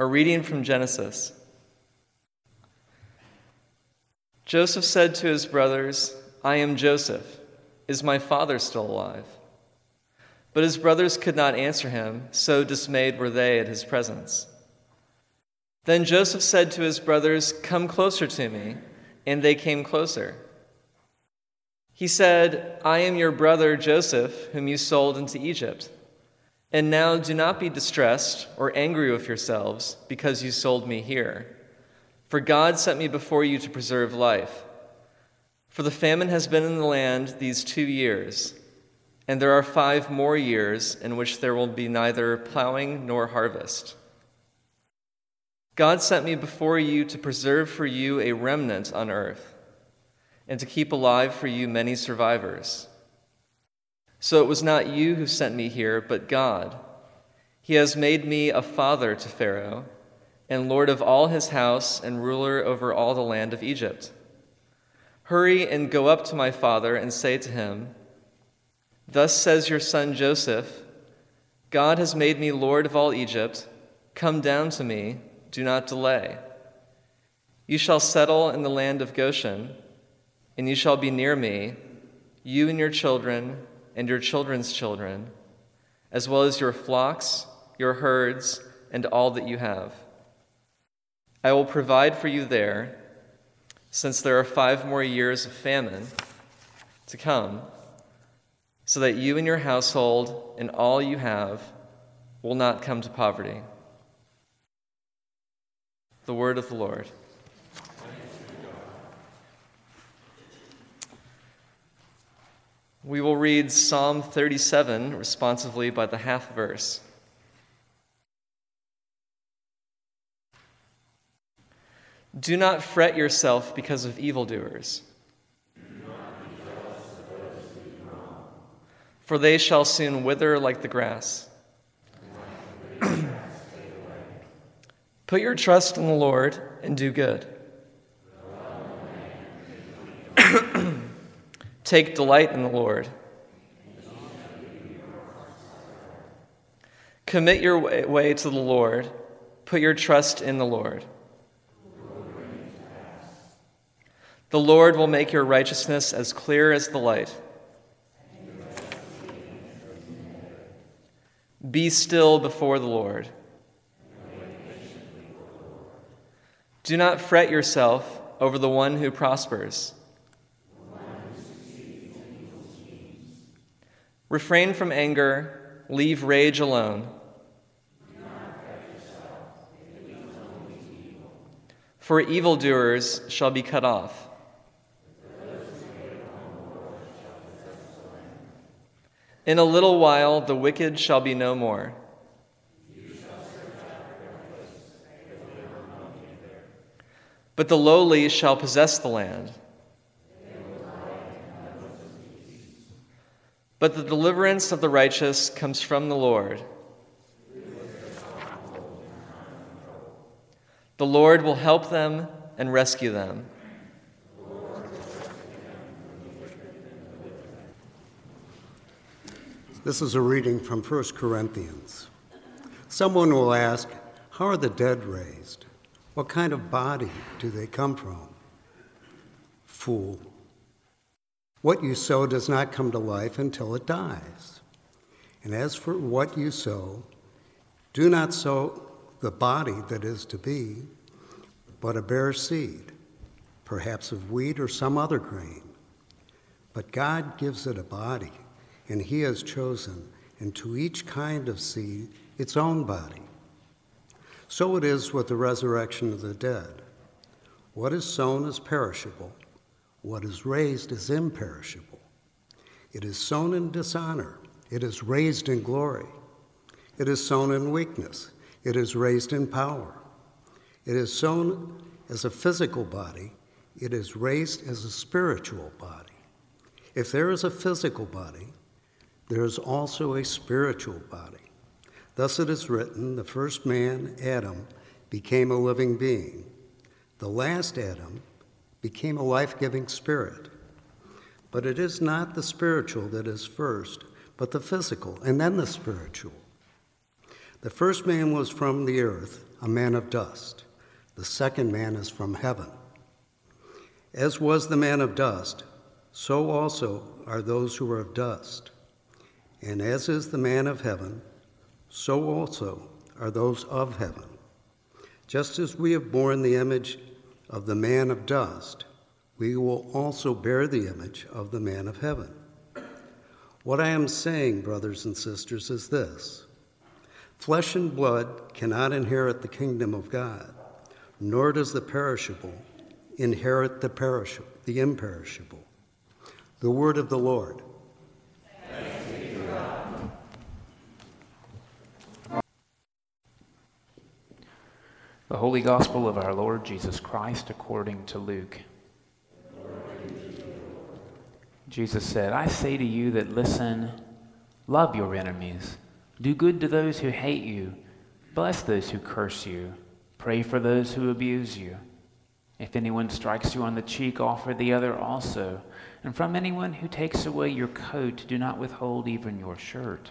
A reading from Genesis. Joseph said to his brothers, I am Joseph. Is my father still alive? But his brothers could not answer him, so dismayed were they at his presence. Then Joseph said to his brothers, Come closer to me. And they came closer. He said, I am your brother Joseph, whom you sold into Egypt. And now do not be distressed or angry with yourselves because you sold me here. For God sent me before you to preserve life. For the famine has been in the land these two years, and there are five more years in which there will be neither plowing nor harvest. God sent me before you to preserve for you a remnant on earth, and to keep alive for you many survivors. So it was not you who sent me here, but God. He has made me a father to Pharaoh, and lord of all his house, and ruler over all the land of Egypt. Hurry and go up to my father and say to him, Thus says your son Joseph God has made me lord of all Egypt. Come down to me, do not delay. You shall settle in the land of Goshen, and you shall be near me, you and your children and your children's children, as well as your flocks, your herds, and all that you have. I will provide for you there, since there are five more years of famine to come, so that you and your household and all you have will not come to poverty. The word of the Lord. We will read Psalm 37 responsively by the half verse. Do not fret yourself because of evildoers, for they shall soon wither like the grass. Put your trust in the Lord and do good. Take delight in the Lord. Commit your way to the Lord. Put your trust in the Lord. The Lord will make your righteousness as clear as the light. Be still before the Lord. Do not fret yourself over the one who prospers Refrain from anger, leave rage alone. For evildoers shall be cut off. In a little while the wicked shall be no more. But the lowly shall possess the land. But the deliverance of the righteous comes from the Lord. The Lord will help them and rescue them. This is a reading from 1 Corinthians. Someone will ask, How are the dead raised? What kind of body do they come from? Fool. What you sow does not come to life until it dies. And as for what you sow, do not sow the body that is to be, but a bare seed, perhaps of wheat or some other grain. But God gives it a body, and He has chosen, and to each kind of seed, its own body. So it is with the resurrection of the dead. What is sown is perishable what is raised is imperishable. It is sown in dishonor, it is raised in glory. It is sown in weakness, it is raised in power. It is sown as a physical body, it is raised as a spiritual body. If there is a physical body, there is also a spiritual body. Thus it is written the first man, Adam, became a living being. The last Adam became a life giving spirit. But it is not the spiritual that is first, but the physical, and then the spiritual. The first man was from the earth, a man of dust. The second man is from heaven. As was the man of dust, so also are those who are of dust. And as is the man of heaven, so also are those of heaven. Just as we have borne the image of the man of dust, we will also bear the image of the man of heaven. What I am saying, brothers and sisters, is this flesh and blood cannot inherit the kingdom of God, nor does the perishable inherit the perishable, the imperishable. The word of the Lord. The Holy Gospel of our Lord Jesus Christ according to Luke. Jesus said, I say to you that listen, love your enemies, do good to those who hate you, bless those who curse you, pray for those who abuse you. If anyone strikes you on the cheek, offer the other also. And from anyone who takes away your coat, do not withhold even your shirt.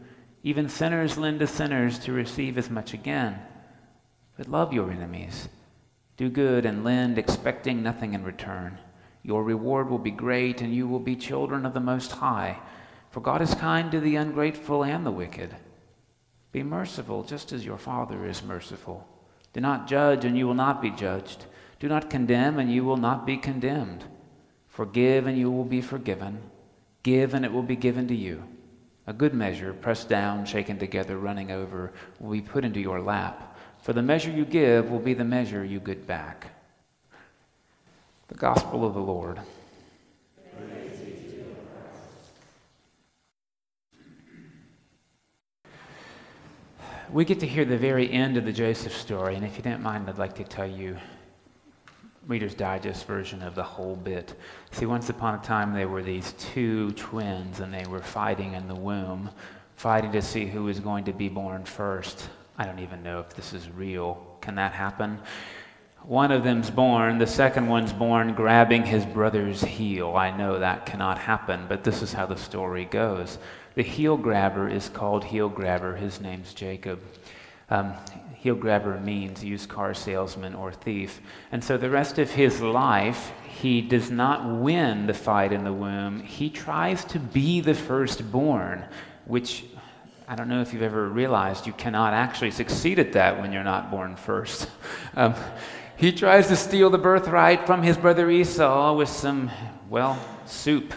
Even sinners lend to sinners to receive as much again. But love your enemies. Do good and lend, expecting nothing in return. Your reward will be great, and you will be children of the Most High. For God is kind to the ungrateful and the wicked. Be merciful, just as your Father is merciful. Do not judge, and you will not be judged. Do not condemn, and you will not be condemned. Forgive, and you will be forgiven. Give, and it will be given to you. A good measure, pressed down, shaken together, running over, will be put into your lap. For the measure you give will be the measure you get back. The Gospel of the Lord. We get to hear the very end of the Joseph story, and if you don't mind, I'd like to tell you Reader's Digest version of the whole bit. See, once upon a time, there were these two twins, and they were fighting in the womb, fighting to see who was going to be born first. I don't even know if this is real. Can that happen? One of them's born, the second one's born grabbing his brother's heel. I know that cannot happen, but this is how the story goes. The heel grabber is called heel grabber. His name's Jacob. Um, heel grabber means used car salesman or thief. And so the rest of his life, he does not win the fight in the womb. He tries to be the firstborn, which I don't know if you've ever realized you cannot actually succeed at that when you're not born first. Um, he tries to steal the birthright from his brother Esau with some, well, soup.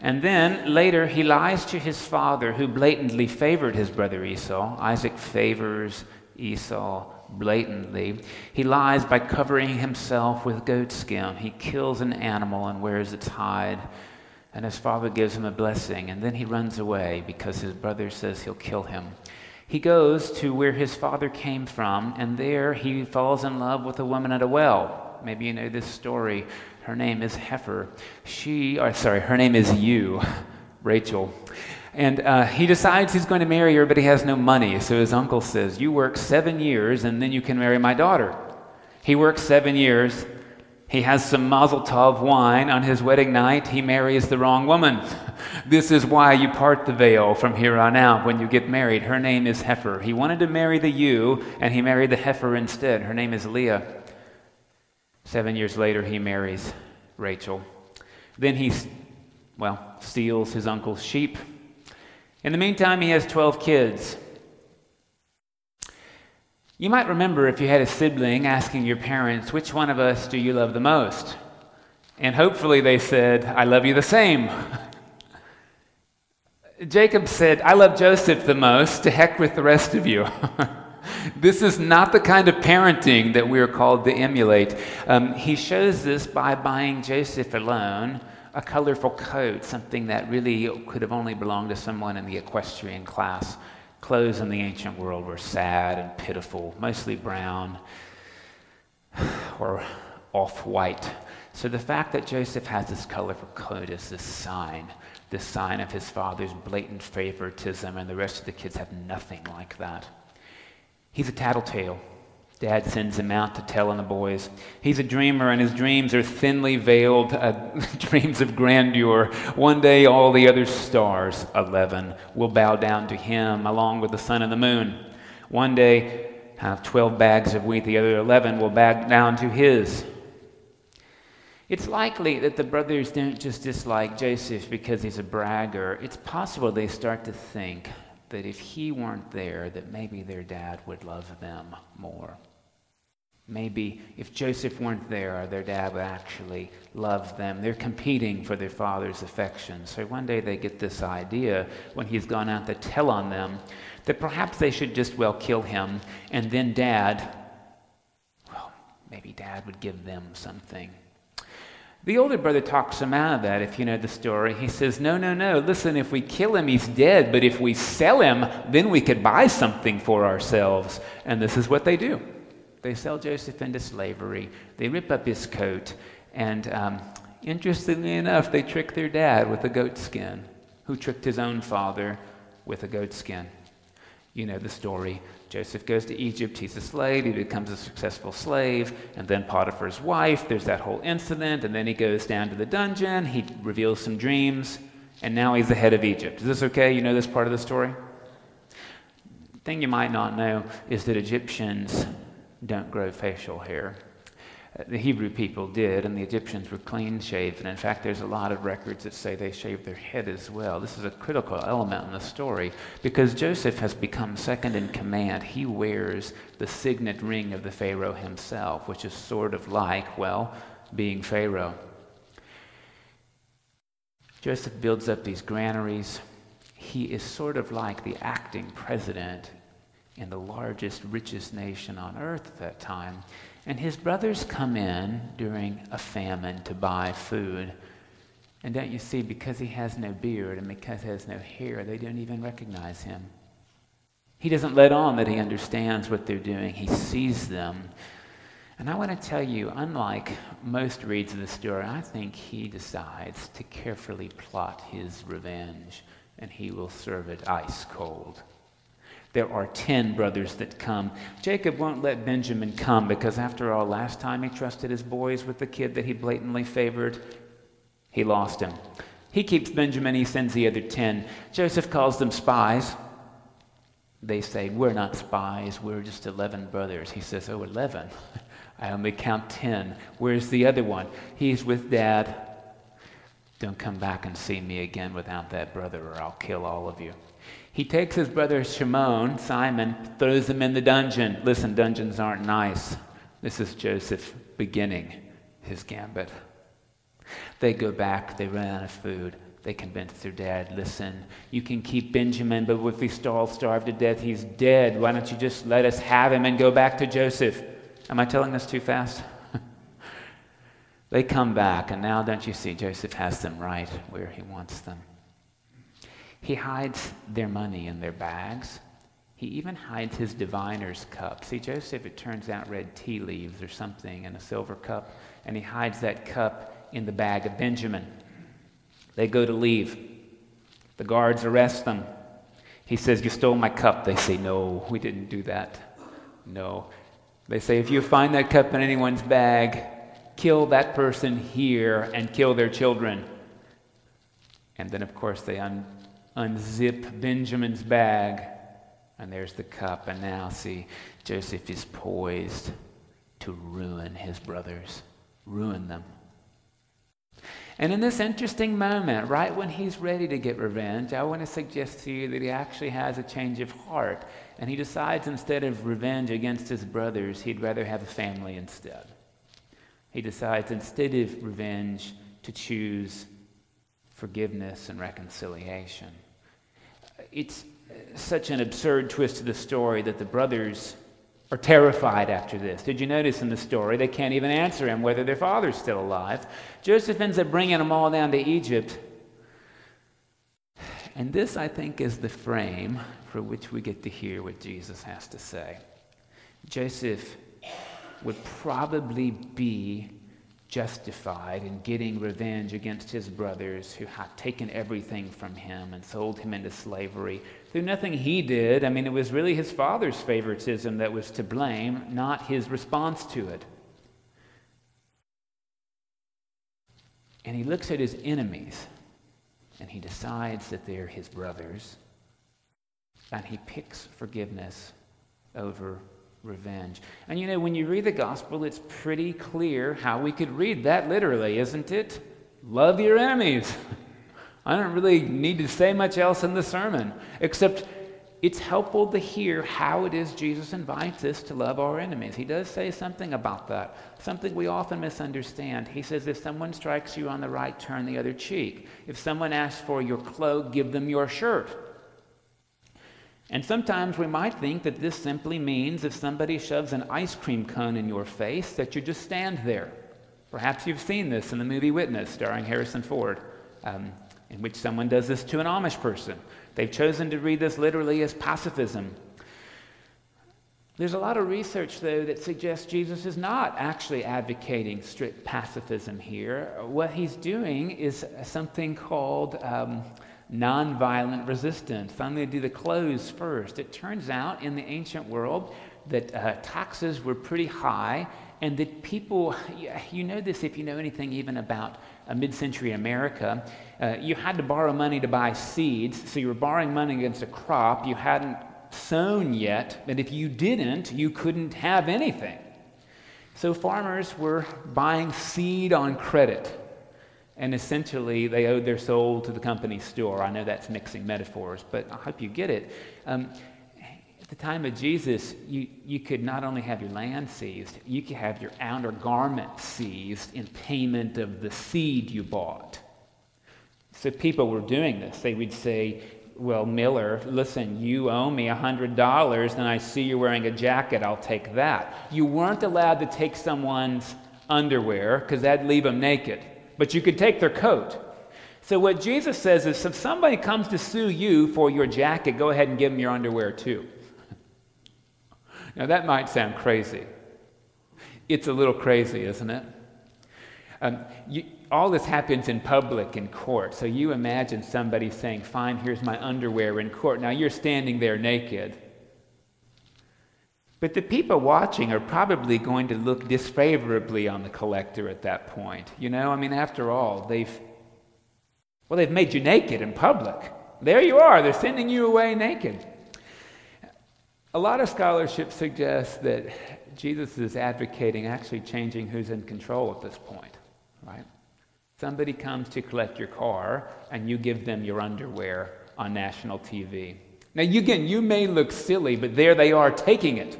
And then later he lies to his father, who blatantly favored his brother Esau. Isaac favors Esau blatantly. He lies by covering himself with goat skin. He kills an animal and wears its hide. And his father gives him a blessing. And then he runs away because his brother says he'll kill him. He goes to where his father came from, and there he falls in love with a woman at a well. Maybe you know this story. Her name is Heifer. She, or sorry, her name is ewe, Rachel. And uh, he decides he's going to marry her, but he has no money. So his uncle says, You work seven years, and then you can marry my daughter. He works seven years. He has some Mazel Tov wine on his wedding night. He marries the wrong woman. this is why you part the veil from here on out when you get married. Her name is Heifer. He wanted to marry the ewe, and he married the heifer instead. Her name is Leah. Seven years later, he marries Rachel. Then he, well, steals his uncle's sheep in the meantime, he has 12 kids. You might remember if you had a sibling asking your parents, Which one of us do you love the most? And hopefully they said, I love you the same. Jacob said, I love Joseph the most, to heck with the rest of you. this is not the kind of parenting that we are called to emulate. Um, he shows this by buying Joseph alone a colorful coat, something that really could have only belonged to someone in the equestrian class. Clothes in the ancient world were sad and pitiful, mostly brown. or off white. So the fact that Joseph has this colorful coat is this sign, this sign of his father's blatant favoritism, and the rest of the kids have nothing like that. He's a tattletale. Dad sends him out to tell on the boys. He's a dreamer, and his dreams are thinly veiled uh, dreams of grandeur. One day, all the other stars, 11, will bow down to him, along with the sun and the moon. One day, have 12 bags of wheat, the other 11 will bow down to his. It's likely that the brothers don't just dislike Joseph because he's a bragger. It's possible they start to think that if he weren't there, that maybe their dad would love them more. Maybe if Joseph weren't there, their dad would actually love them. They're competing for their father's affection. So one day they get this idea when he's gone out to tell on them that perhaps they should just, well, kill him, and then dad, well, maybe dad would give them something. The older brother talks him out of that, if you know the story. He says, No, no, no. Listen, if we kill him, he's dead. But if we sell him, then we could buy something for ourselves. And this is what they do they sell Joseph into slavery, they rip up his coat, and um, interestingly enough, they trick their dad with a goat skin, who tricked his own father with a goat skin. You know the story. Joseph goes to Egypt, he's a slave, he becomes a successful slave, and then Potiphar's wife, there's that whole incident, and then he goes down to the dungeon, he reveals some dreams, and now he's the head of Egypt. Is this okay? You know this part of the story? Thing you might not know is that Egyptians don't grow facial hair uh, the Hebrew people did, and the Egyptians were clean shaven. In fact, there's a lot of records that say they shaved their head as well. This is a critical element in the story because Joseph has become second in command. He wears the signet ring of the Pharaoh himself, which is sort of like, well, being Pharaoh. Joseph builds up these granaries. He is sort of like the acting president in the largest, richest nation on earth at that time. And his brothers come in during a famine to buy food. And don't you see, because he has no beard and because he has no hair, they don't even recognize him. He doesn't let on that he understands what they're doing, he sees them. And I want to tell you, unlike most reads of the story, I think he decides to carefully plot his revenge, and he will serve it ice cold. There are 10 brothers that come. Jacob won't let Benjamin come because, after all, last time he trusted his boys with the kid that he blatantly favored, he lost him. He keeps Benjamin, he sends the other 10. Joseph calls them spies. They say, We're not spies, we're just 11 brothers. He says, Oh, 11? I only count 10. Where's the other one? He's with dad. Don't come back and see me again without that brother, or I'll kill all of you. He takes his brother Shimon, Simon, throws him in the dungeon. Listen, dungeons aren't nice. This is Joseph beginning his gambit. They go back, they run out of food. They convince their dad, listen, you can keep Benjamin, but if we all starve to death, he's dead. Why don't you just let us have him and go back to Joseph? Am I telling this too fast? they come back, and now don't you see, Joseph has them right where he wants them. He hides their money in their bags. He even hides his diviner's cup. See, Joseph, it turns out, read tea leaves or something in a silver cup, and he hides that cup in the bag of Benjamin. They go to leave. The guards arrest them. He says, You stole my cup. They say, No, we didn't do that. No. They say, If you find that cup in anyone's bag, kill that person here and kill their children. And then, of course, they un- unzip Benjamin's bag, and there's the cup. And now, see, Joseph is poised to ruin his brothers, ruin them. And in this interesting moment, right when he's ready to get revenge, I want to suggest to you that he actually has a change of heart. And he decides instead of revenge against his brothers, he'd rather have a family instead. He decides instead of revenge to choose forgiveness and reconciliation. It's such an absurd twist to the story that the brothers are terrified after this. Did you notice in the story they can't even answer him whether their father's still alive? Joseph ends up bringing them all down to Egypt. And this, I think, is the frame for which we get to hear what Jesus has to say. Joseph would probably be justified in getting revenge against his brothers who had taken everything from him and sold him into slavery through nothing he did. I mean, it was really his father's favoritism that was to blame, not his response to it. And he looks at his enemies and he decides that they're his brothers. And he picks forgiveness over revenge. And you know, when you read the gospel, it's pretty clear how we could read that literally, isn't it? Love your enemies. I don't really need to say much else in the sermon, except it's helpful to hear how it is Jesus invites us to love our enemies. He does say something about that, something we often misunderstand. He says, if someone strikes you on the right, turn the other cheek. If someone asks for your cloak, give them your shirt. And sometimes we might think that this simply means if somebody shoves an ice cream cone in your face, that you just stand there. Perhaps you've seen this in the movie Witness, starring Harrison Ford, um, in which someone does this to an Amish person. They've chosen to read this literally as pacifism. There's a lot of research, though, that suggests Jesus is not actually advocating strict pacifism here. What he's doing is something called um, nonviolent resistance. I'm going to do the clothes first. It turns out in the ancient world that uh, taxes were pretty high, and that people, you know this if you know anything even about uh, mid century America, uh, you had to borrow money to buy seeds, so you were borrowing money against a crop you hadn't sown yet, and if you didn't, you couldn't have anything. So farmers were buying seed on credit. And essentially, they owed their soul to the company store. I know that's mixing metaphors, but I hope you get it. Um, at the time of Jesus, you, you could not only have your land seized, you could have your outer garment seized in payment of the seed you bought. So people were doing this. They would say, Well, Miller, listen, you owe me $100, and I see you're wearing a jacket, I'll take that. You weren't allowed to take someone's underwear because that'd leave them naked but you could take their coat. So, what Jesus says is if somebody comes to sue you for your jacket, go ahead and give them your underwear too. now, that might sound crazy. It's a little crazy, isn't it? Um, you, all this happens in public in court. So, you imagine somebody saying, Fine, here's my underwear in court. Now, you're standing there naked. But the people watching are probably going to look disfavorably on the collector at that point. You know, I mean, after all, they've, well, they've made you naked in public. There you are, they're sending you away naked. A lot of scholarship suggests that Jesus is advocating actually changing who's in control at this point, right? Somebody comes to collect your car, and you give them your underwear on national TV. Now, you, again, you may look silly, but there they are taking it.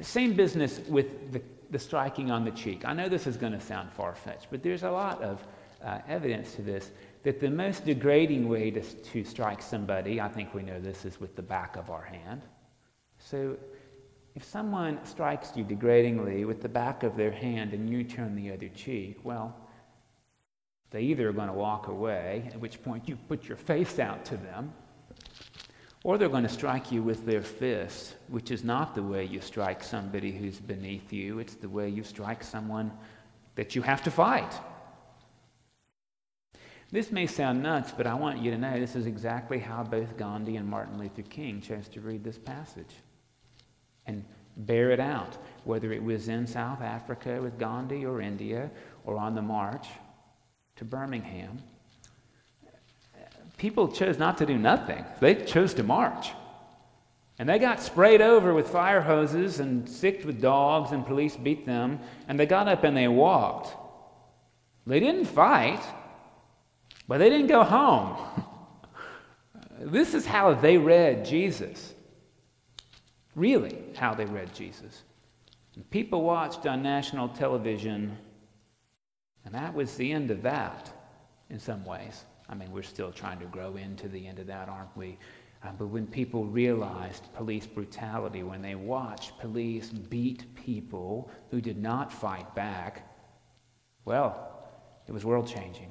Same business with the, the striking on the cheek. I know this is going to sound far fetched, but there's a lot of uh, evidence to this that the most degrading way to, to strike somebody, I think we know this, is with the back of our hand. So if someone strikes you degradingly with the back of their hand and you turn the other cheek, well, they either are going to walk away, at which point you put your face out to them, or they're going to strike you with their fists, which is not the way you strike somebody who's beneath you. It's the way you strike someone that you have to fight. This may sound nuts, but I want you to know this is exactly how both Gandhi and Martin Luther King chose to read this passage and bear it out, whether it was in South Africa with Gandhi or India or on the march to Birmingham people chose not to do nothing, they chose to march. And they got sprayed over with fire hoses and sicked with dogs, and police beat them, and they got up and they walked. They didn't fight, but they didn't go home. this is how they read Jesus. Really, how they read Jesus. And people watched on national television, and that was the end of that in some ways. I mean, we're still trying to grow into the end of that, aren't we? Uh, but when people realized police brutality, when they watched police beat people who did not fight back, well, it was world changing.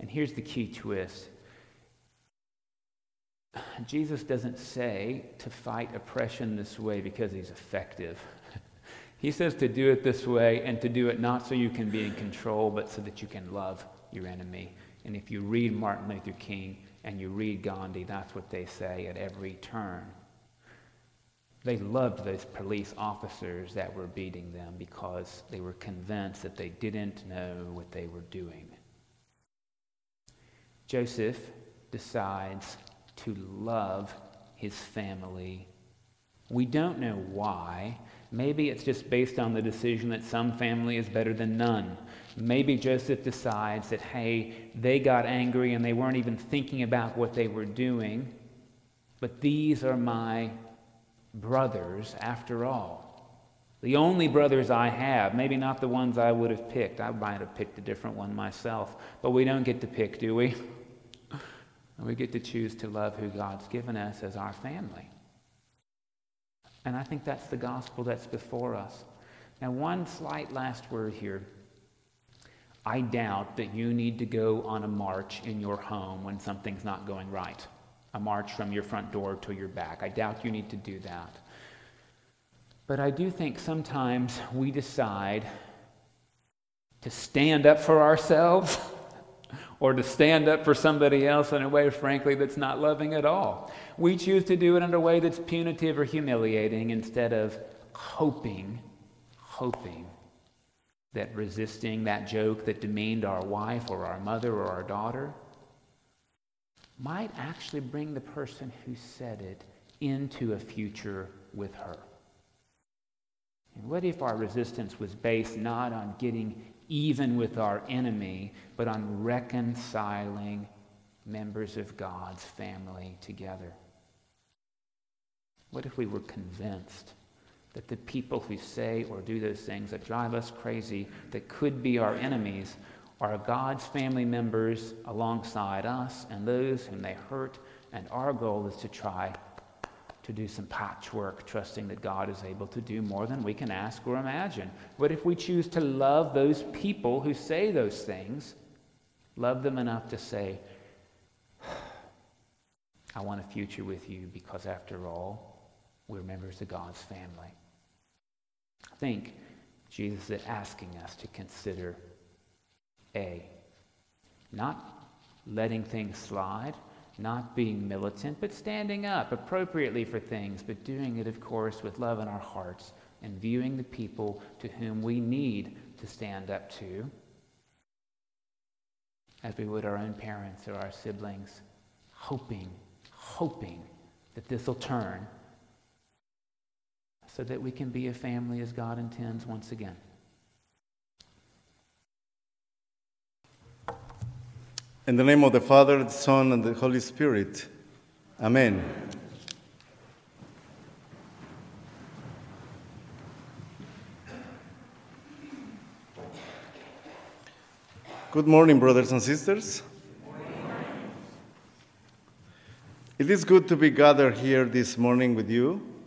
And here's the key twist Jesus doesn't say to fight oppression this way because he's effective. he says to do it this way and to do it not so you can be in control, but so that you can love your enemy. And if you read Martin Luther King and you read Gandhi, that's what they say at every turn. They loved those police officers that were beating them because they were convinced that they didn't know what they were doing. Joseph decides to love his family. We don't know why. Maybe it's just based on the decision that some family is better than none. Maybe Joseph decides that, hey, they got angry and they weren't even thinking about what they were doing, but these are my brothers after all. The only brothers I have, maybe not the ones I would have picked. I might have picked a different one myself, but we don't get to pick, do we? we get to choose to love who God's given us as our family. And I think that's the gospel that's before us. Now, one slight last word here. I doubt that you need to go on a march in your home when something's not going right. A march from your front door to your back. I doubt you need to do that. But I do think sometimes we decide to stand up for ourselves or to stand up for somebody else in a way, frankly, that's not loving at all. We choose to do it in a way that's punitive or humiliating instead of hoping, hoping that resisting that joke that demeaned our wife or our mother or our daughter might actually bring the person who said it into a future with her. And what if our resistance was based not on getting even with our enemy, but on reconciling members of God's family together? What if we were convinced that the people who say or do those things that drive us crazy, that could be our enemies, are God's family members alongside us and those whom they hurt, and our goal is to try to do some patchwork, trusting that God is able to do more than we can ask or imagine. But if we choose to love those people who say those things, love them enough to say, I want a future with you because, after all, we're members of God's family. I think Jesus is asking us to consider A, not letting things slide not being militant, but standing up appropriately for things, but doing it, of course, with love in our hearts and viewing the people to whom we need to stand up to, as we would our own parents or our siblings, hoping, hoping that this will turn so that we can be a family as God intends once again. In the name of the Father, the Son, and the Holy Spirit. Amen. Good morning, brothers and sisters. It is good to be gathered here this morning with you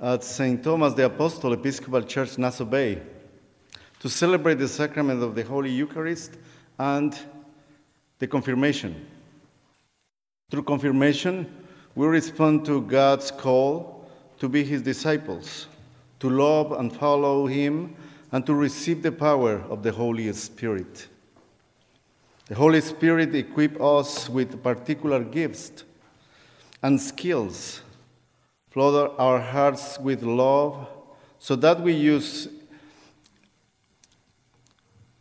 Uh, at St. Thomas the Apostle Episcopal Church, Nassau Bay, to celebrate the sacrament of the Holy Eucharist and the confirmation. Through confirmation, we respond to God's call to be his disciples, to love and follow him, and to receive the power of the Holy Spirit. The Holy Spirit equips us with particular gifts and skills, flood our hearts with love, so that we use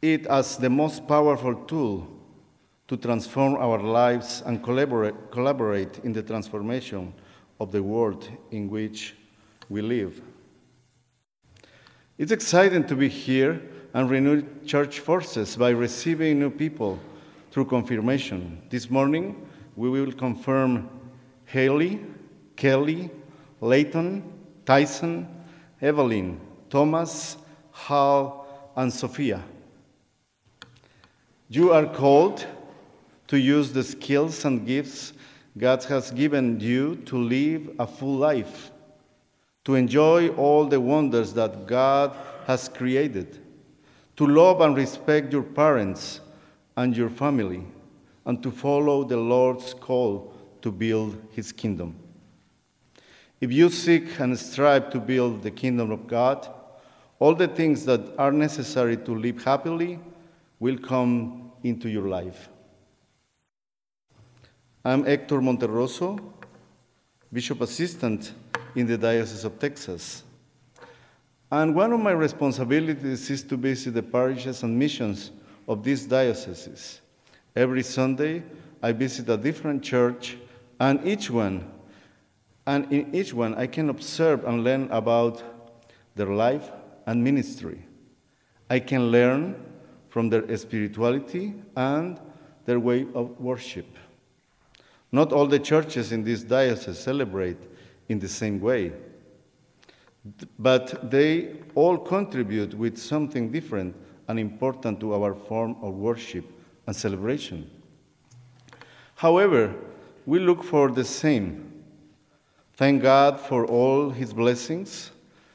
it as the most powerful tool to transform our lives and collaborate, collaborate in the transformation of the world in which we live. It's exciting to be here and renew church forces by receiving new people through confirmation. This morning, we will confirm Haley, Kelly, Layton, Tyson, Evelyn, Thomas, Hal, and Sophia. You are called to use the skills and gifts God has given you to live a full life, to enjoy all the wonders that God has created, to love and respect your parents and your family, and to follow the Lord's call to build his kingdom. If you seek and strive to build the kingdom of God, all the things that are necessary to live happily will come into your life. I'm Hector Monterroso, Bishop Assistant in the Diocese of Texas. And one of my responsibilities is to visit the parishes and missions of these dioceses. Every Sunday, I visit a different church, and each one, and in each one, I can observe and learn about their life and ministry. I can learn from their spirituality and their way of worship. Not all the churches in this diocese celebrate in the same way, but they all contribute with something different and important to our form of worship and celebration. However, we look for the same. Thank God for all His blessings,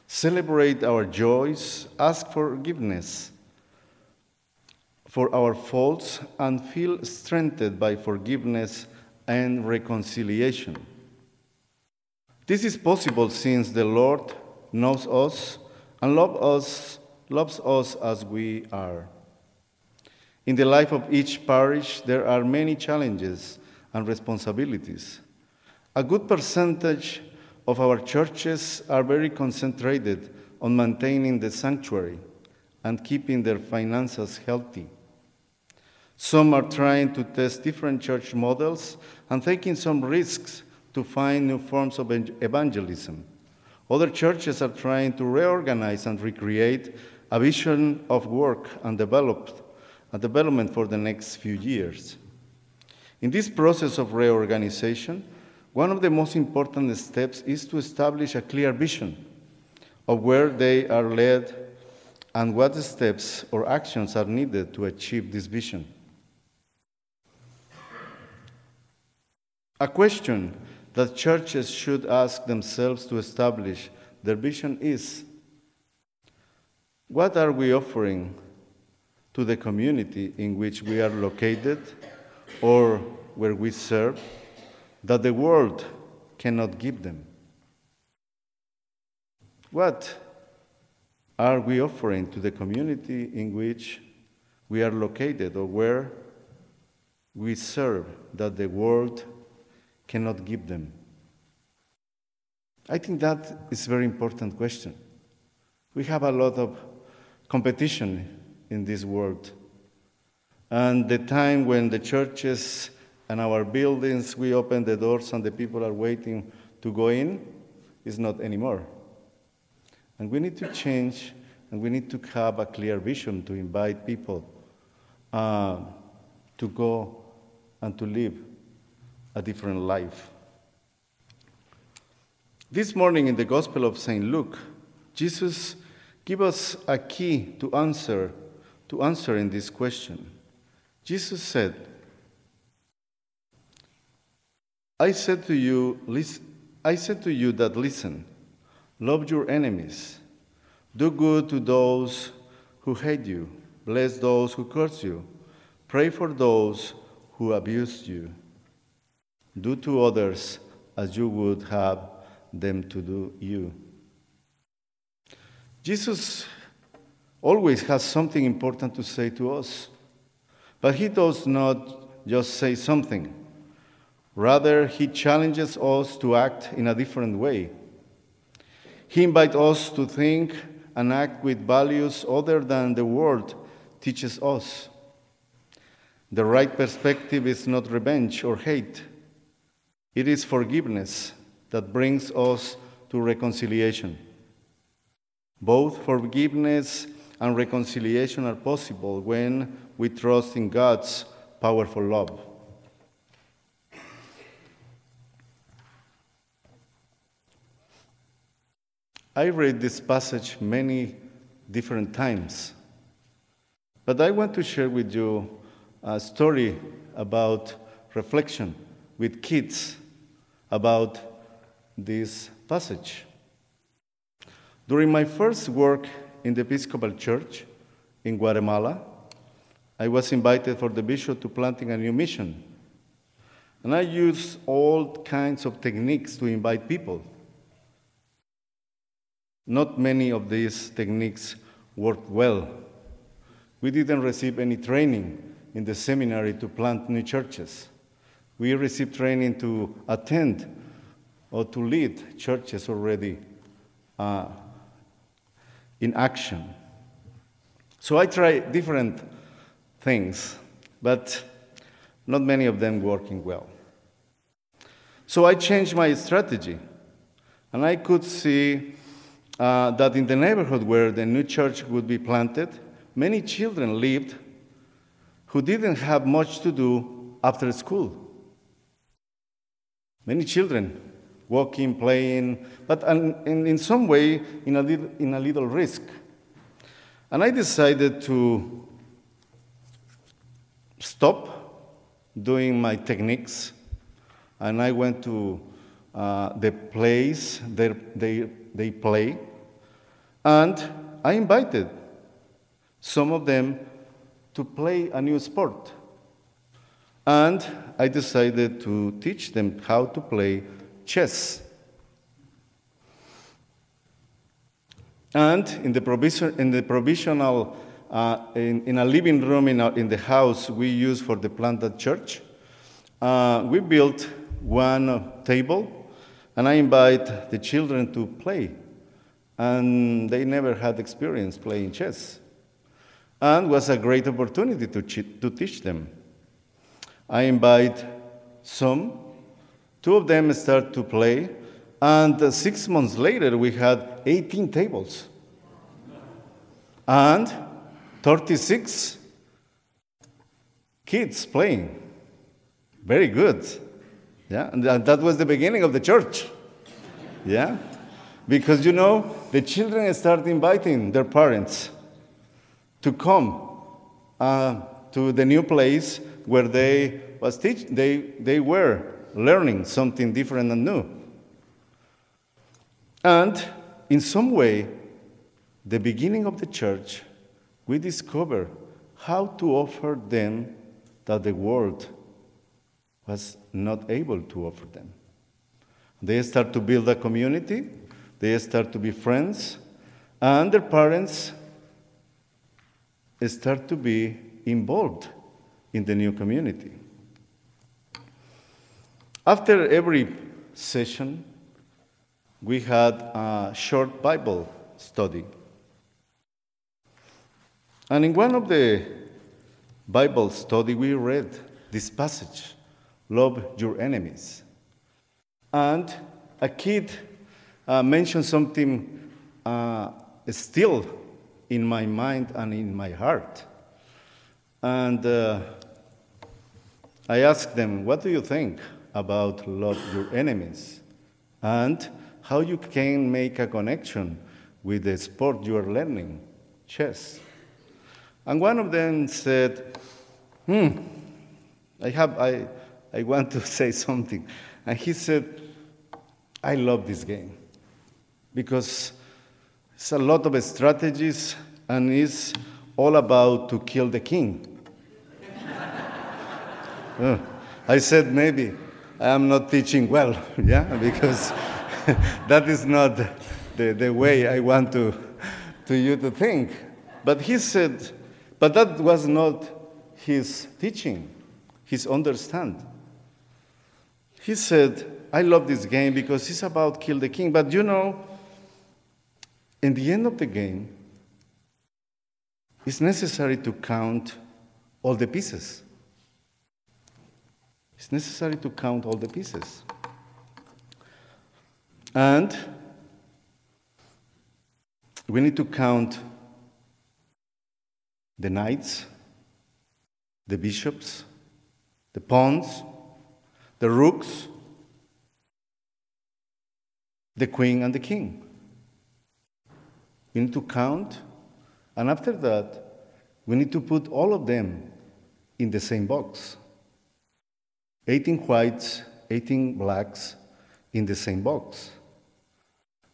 celebrate our joys, ask forgiveness for our faults, and feel strengthened by forgiveness and reconciliation. This is possible since the Lord knows us and loves us, loves us as we are. In the life of each parish, there are many challenges and responsibilities. A good percentage of our churches are very concentrated on maintaining the sanctuary and keeping their finances healthy. Some are trying to test different church models and taking some risks to find new forms of evangelism. Other churches are trying to reorganize and recreate a vision of work and a development for the next few years. In this process of reorganization, one of the most important steps is to establish a clear vision of where they are led and what steps or actions are needed to achieve this vision. A question that churches should ask themselves to establish their vision is what are we offering to the community in which we are located or where we serve that the world cannot give them? What are we offering to the community in which we are located or where we serve that the world cannot give them? I think that is a very important question. We have a lot of competition in this world. And the time when the churches and our buildings, we open the doors and the people are waiting to go in, is not anymore. And we need to change and we need to have a clear vision to invite people uh, to go and to live a different life. This morning in the Gospel of St. Luke, Jesus gives us a key to answer to answering this question. Jesus said, I said to you, I said to you that listen, love your enemies, do good to those who hate you, bless those who curse you, pray for those who abuse you. Do to others as you would have them to do you. Jesus always has something important to say to us, but he does not just say something. Rather, he challenges us to act in a different way. He invites us to think and act with values other than the world teaches us. The right perspective is not revenge or hate, it is forgiveness that brings us to reconciliation. Both forgiveness and reconciliation are possible when we trust in God's powerful love. I read this passage many different times, but I want to share with you a story about reflection with kids about this passage. During my first work in the Episcopal Church in Guatemala, I was invited for the bishop to planting a new mission. And I used all kinds of techniques to invite people. Not many of these techniques worked well. We didn't receive any training in the seminary to plant new churches. We received training to attend or to lead churches already uh, in action. So I tried different things, but not many of them working well. So I changed my strategy, and I could see uh, that in the neighborhood where the new church would be planted, many children lived who didn't have much to do after school. Many children walking, playing, but in, in some way in a, little, in a little risk. And I decided to stop doing my techniques, and I went to uh, the place they, they, they play, and I invited some of them to play a new sport. And I decided to teach them how to play chess. And in the, provision, in the provisional, uh, in, in, a living room in, in the house we use for the planted church, uh, we built one table, and I invite the children to play. And they never had experience playing chess and was a great opportunity to, to teach them. I invite some, two of them start to play, and six months later we had 18 tables and 36 kids playing. Very good. Yeah, and that was the beginning of the church. Yeah, because you know, the children start inviting their parents to come uh, to the new place where they was teach they, they were learning something different and new. And in some way, the beginning of the church, we discover how to offer them that the world was not able to offer them. They start to build a community, they start to be friends, and their parents start to be involved in the new community. After every session, we had a short Bible study. And in one of the Bible study, we read this passage, love your enemies. And a kid uh, mentioned something uh, still in my mind and in my heart. And uh, I asked them, What do you think about love your enemies? And how you can make a connection with the sport you are learning, chess. And one of them said, Hmm, I, have, I, I want to say something. And he said, I love this game because it's a lot of strategies and it's all about to kill the king. uh, I said, maybe I am not teaching well, yeah, because that is not the, the way I want to, to you to think. But he said, but that was not his teaching, his understand. He said, I love this game because it's about kill the king. But you know, in the end of the game, it's necessary to count all the pieces. It's necessary to count all the pieces. And we need to count the knights, the bishops, the pawns, the rooks, the queen, and the king. We need to count, and after that, we need to put all of them in the same box 18 whites, 18 blacks in the same box.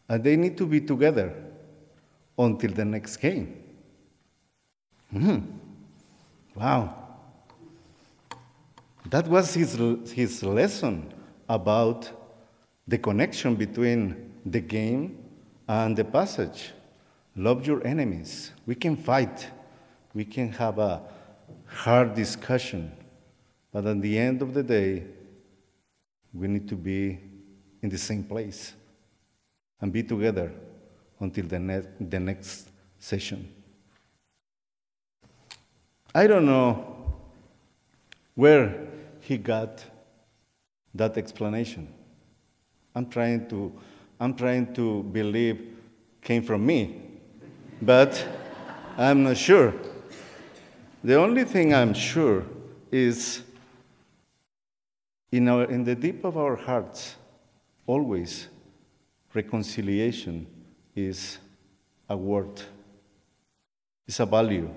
And they need to be together until the next game. Mm-hmm. Wow. That was his, his lesson about the connection between the game and the passage. Love your enemies. We can fight, we can have a hard discussion, but at the end of the day, we need to be in the same place and be together until the, ne- the next session. I don't know where he got that explanation. I'm trying to, I'm trying to believe came from me, but I'm not sure. The only thing I'm sure is in, our, in the deep of our hearts, always reconciliation is a word, it's a value,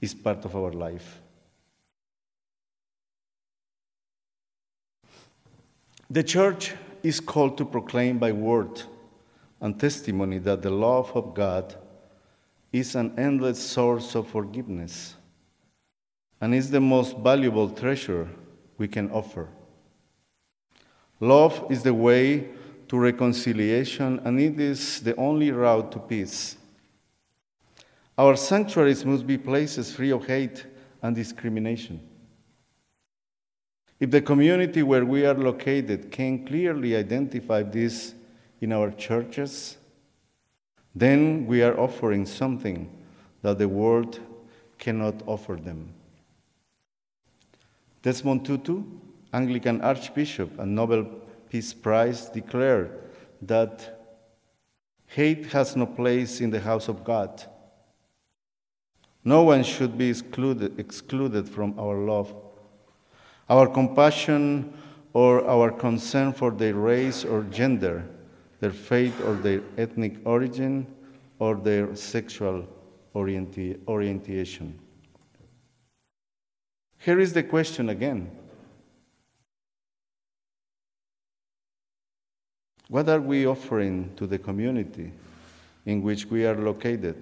it's part of our life. The church is called to proclaim by word and testimony that the love of God is an endless source of forgiveness and is the most valuable treasure we can offer. Love is the way to reconciliation, and it is the only route to peace. Our sanctuaries must be places free of hate and discrimination. If the community where we are located can clearly identify this in our churches, then we are offering something that the world cannot offer them. Desmond Tutu, Anglican Archbishop and Nobel Peace Prize, declared that hate has no place in the house of God. No one should be excluded, excluded from our love. Our compassion or our concern for their race or gender, their faith or their ethnic origin, or their sexual orienti- orientation. Here is the question again What are we offering to the community in which we are located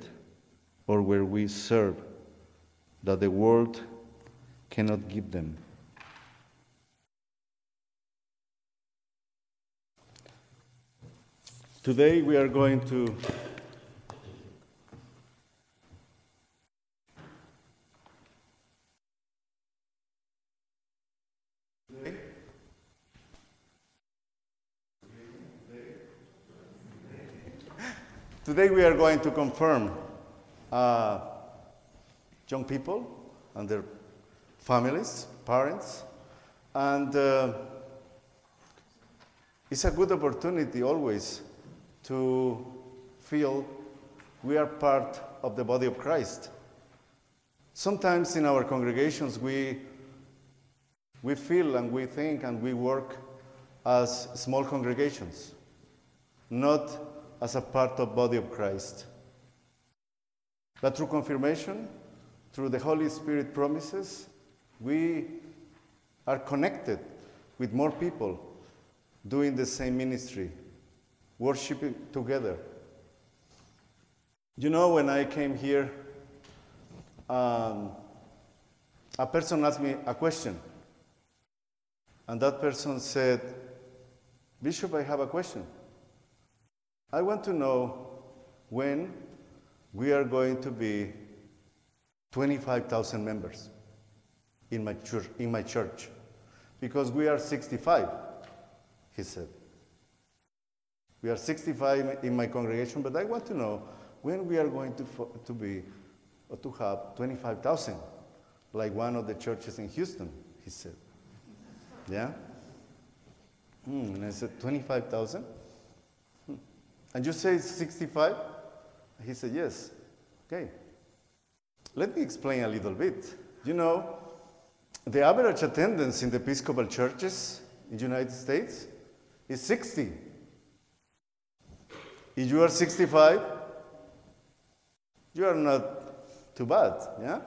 or where we serve that the world cannot give them? Today we are going to Today we are going to confirm uh, young people and their families, parents, and uh, it's a good opportunity always to feel we are part of the body of Christ. Sometimes in our congregations we, we feel and we think and we work as small congregations, not as a part of body of Christ. But through confirmation, through the Holy Spirit promises, we are connected with more people doing the same ministry, worshiping together. You know, when I came here, um, a person asked me a question. And that person said, Bishop, I have a question. I want to know when we are going to be 25,000 members in my, church, in my church. Because we are 65, he said. We are 65 in my congregation, but I want to know when we are going to, to be or to have 25,000, like one of the churches in Houston, he said. Yeah? Hmm, and I said, 25,000? And you say 65? He said, Yes. Okay. Let me explain a little bit. You know, the average attendance in the Episcopal churches in the United States is 60. If you are 65, you are not too bad, yeah?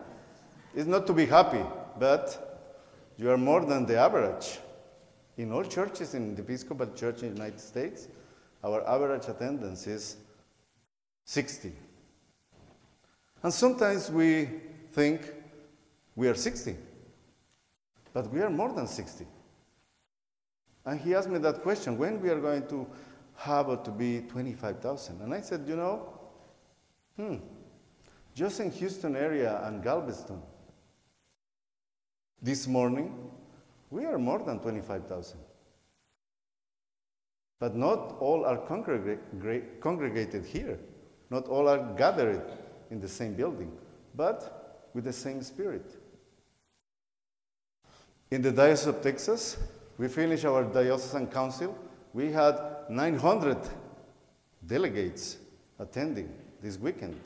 It's not to be happy, but you are more than the average. In all churches in the Episcopal Church in the United States, our average attendance is 60. And sometimes we think we are 60. but we are more than 60. And he asked me that question when we are going to have to be 25,000. And I said, you know, hmm, just in Houston area and Galveston, this morning, we are more than 25,000. But not all are congreg- congregated here. Not all are gathered in the same building, but with the same spirit. In the Diocese of Texas, we finished our diocesan council. We had 900 delegates attending this weekend,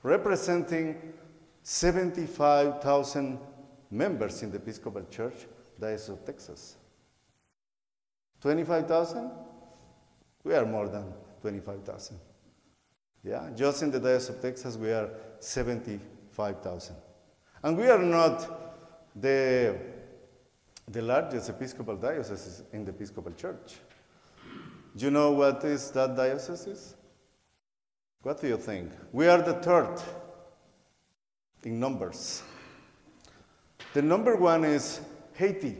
representing 75,000 members in the Episcopal Church, Diocese of Texas. 25,000? We are more than 25,000. Yeah, just in the Diocese of Texas, we are 75,000. And we are not the, the largest Episcopal diocese in the Episcopal Church. Do you know what is that diocese? What do you think? We are the third in numbers. The number one is Haiti.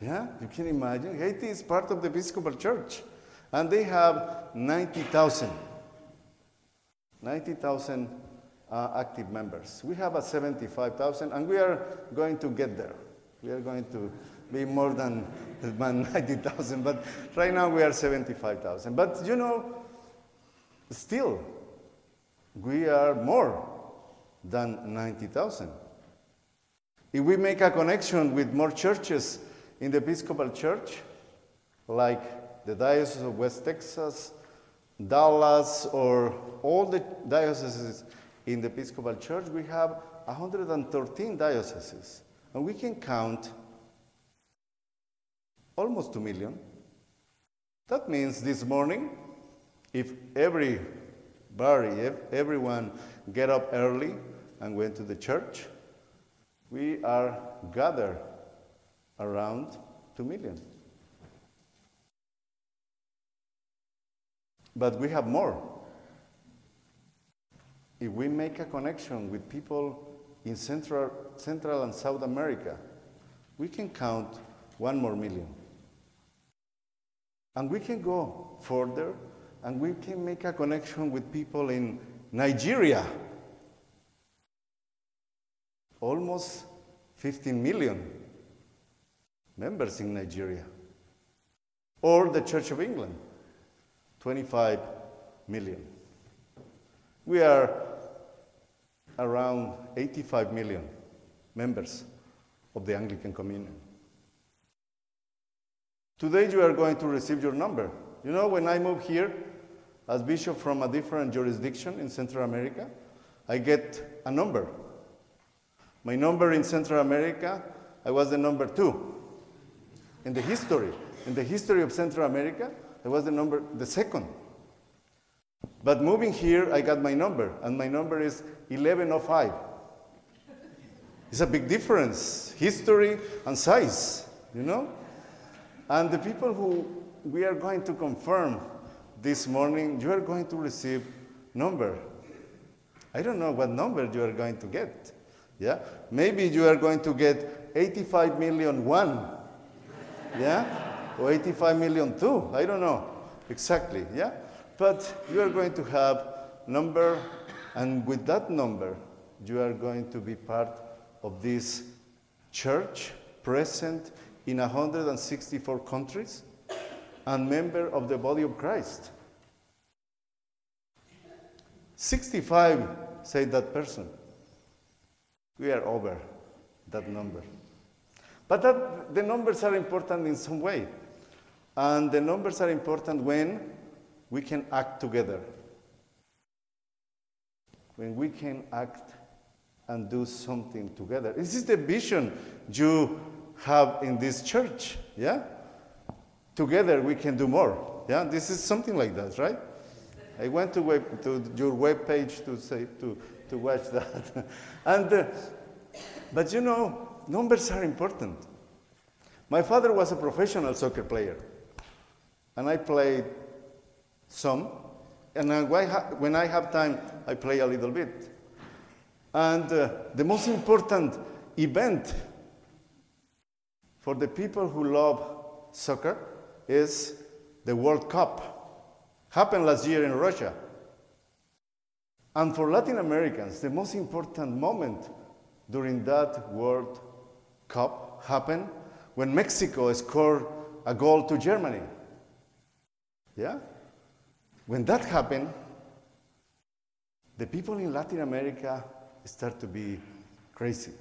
Yeah, you can imagine. Haiti is part of the Episcopal Church, and they have 90,000. 90,000 uh, active members. We have a 75,000, and we are going to get there. We are going to be more than, than 90,000, but right now we are 75,000. But you know, still, we are more than 90,000. If we make a connection with more churches in the Episcopal Church, like the Diocese of West Texas, Dallas, or all the dioceses in the Episcopal Church, we have 113 dioceses. And we can count almost 2 million. That means this morning, if everybody, if everyone get up early and went to the church, we are gathered around 2 million. But we have more. If we make a connection with people in Central, Central and South America, we can count one more million. And we can go further and we can make a connection with people in Nigeria. Almost 15 million members in Nigeria. Or the Church of England, 25 million. We are around 85 million members of the Anglican Communion. Today you are going to receive your number. You know, when I moved here as bishop from a different jurisdiction in Central America, I get a number. My number in Central America, I was the number two in the history. In the history of Central America, I was the number, the second. But moving here, I got my number, and my number is 1105. It's a big difference, history and size, you know? And the people who we are going to confirm this morning, you are going to receive number. I don't know what number you are going to get. Yeah? Maybe you are going to get 85 million one yeah? Or 85 million two. I don't know exactly, yeah? But you are going to have number, and with that number, you are going to be part of this church present in 164 countries and member of the body of Christ. 65 said that person. We are over that number. But that, the numbers are important in some way. And the numbers are important when we can act together. When we can act and do something together. This is the vision you have in this church, yeah? Together we can do more. Yeah, this is something like that, right? I went to, web, to your web page to say to, to watch that, and uh, but you know numbers are important. My father was a professional soccer player, and I played some. And when I have time, I play a little bit. And uh, the most important event for the people who love soccer is the World Cup. Happened last year in Russia. And for Latin Americans, the most important moment during that World Cup happened when Mexico scored a goal to Germany. Yeah? When that happened, the people in Latin America start to be crazy.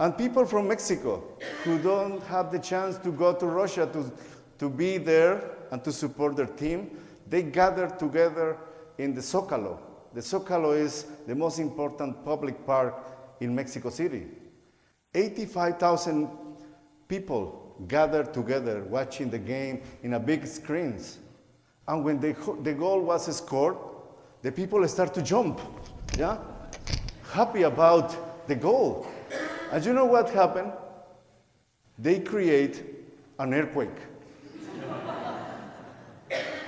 And people from Mexico who don't have the chance to go to Russia to, to be there and to support their team, they gather together in the Zocalo. The Zocalo is the most important public park in Mexico City. 85,000 people gathered together watching the game in a big screens. And when the, the goal was scored, the people start to jump, yeah? Happy about the goal. And you know what happened? They create an earthquake.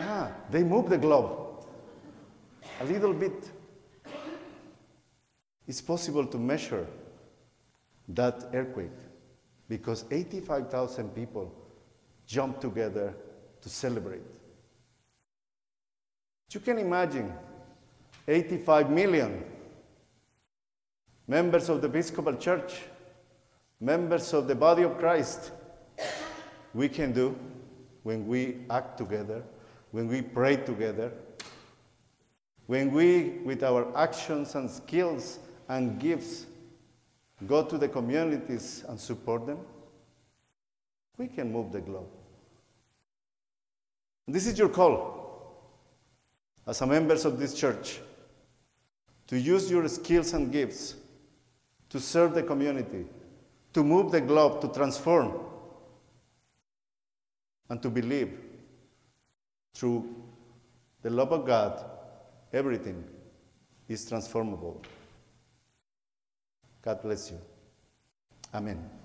ah, they move the globe a little bit. It's possible to measure that earthquake because 85,000 people jumped together to celebrate. You can imagine 85 million members of the Episcopal Church, members of the body of Christ, we can do when we act together, when we pray together, when we, with our actions and skills and gifts, go to the communities and support them, we can move the globe. This is your call as a members of this church to use your skills and gifts to serve the community, to move the globe, to transform, and to believe through the love of God Everything is transformable. God bless you. Amen.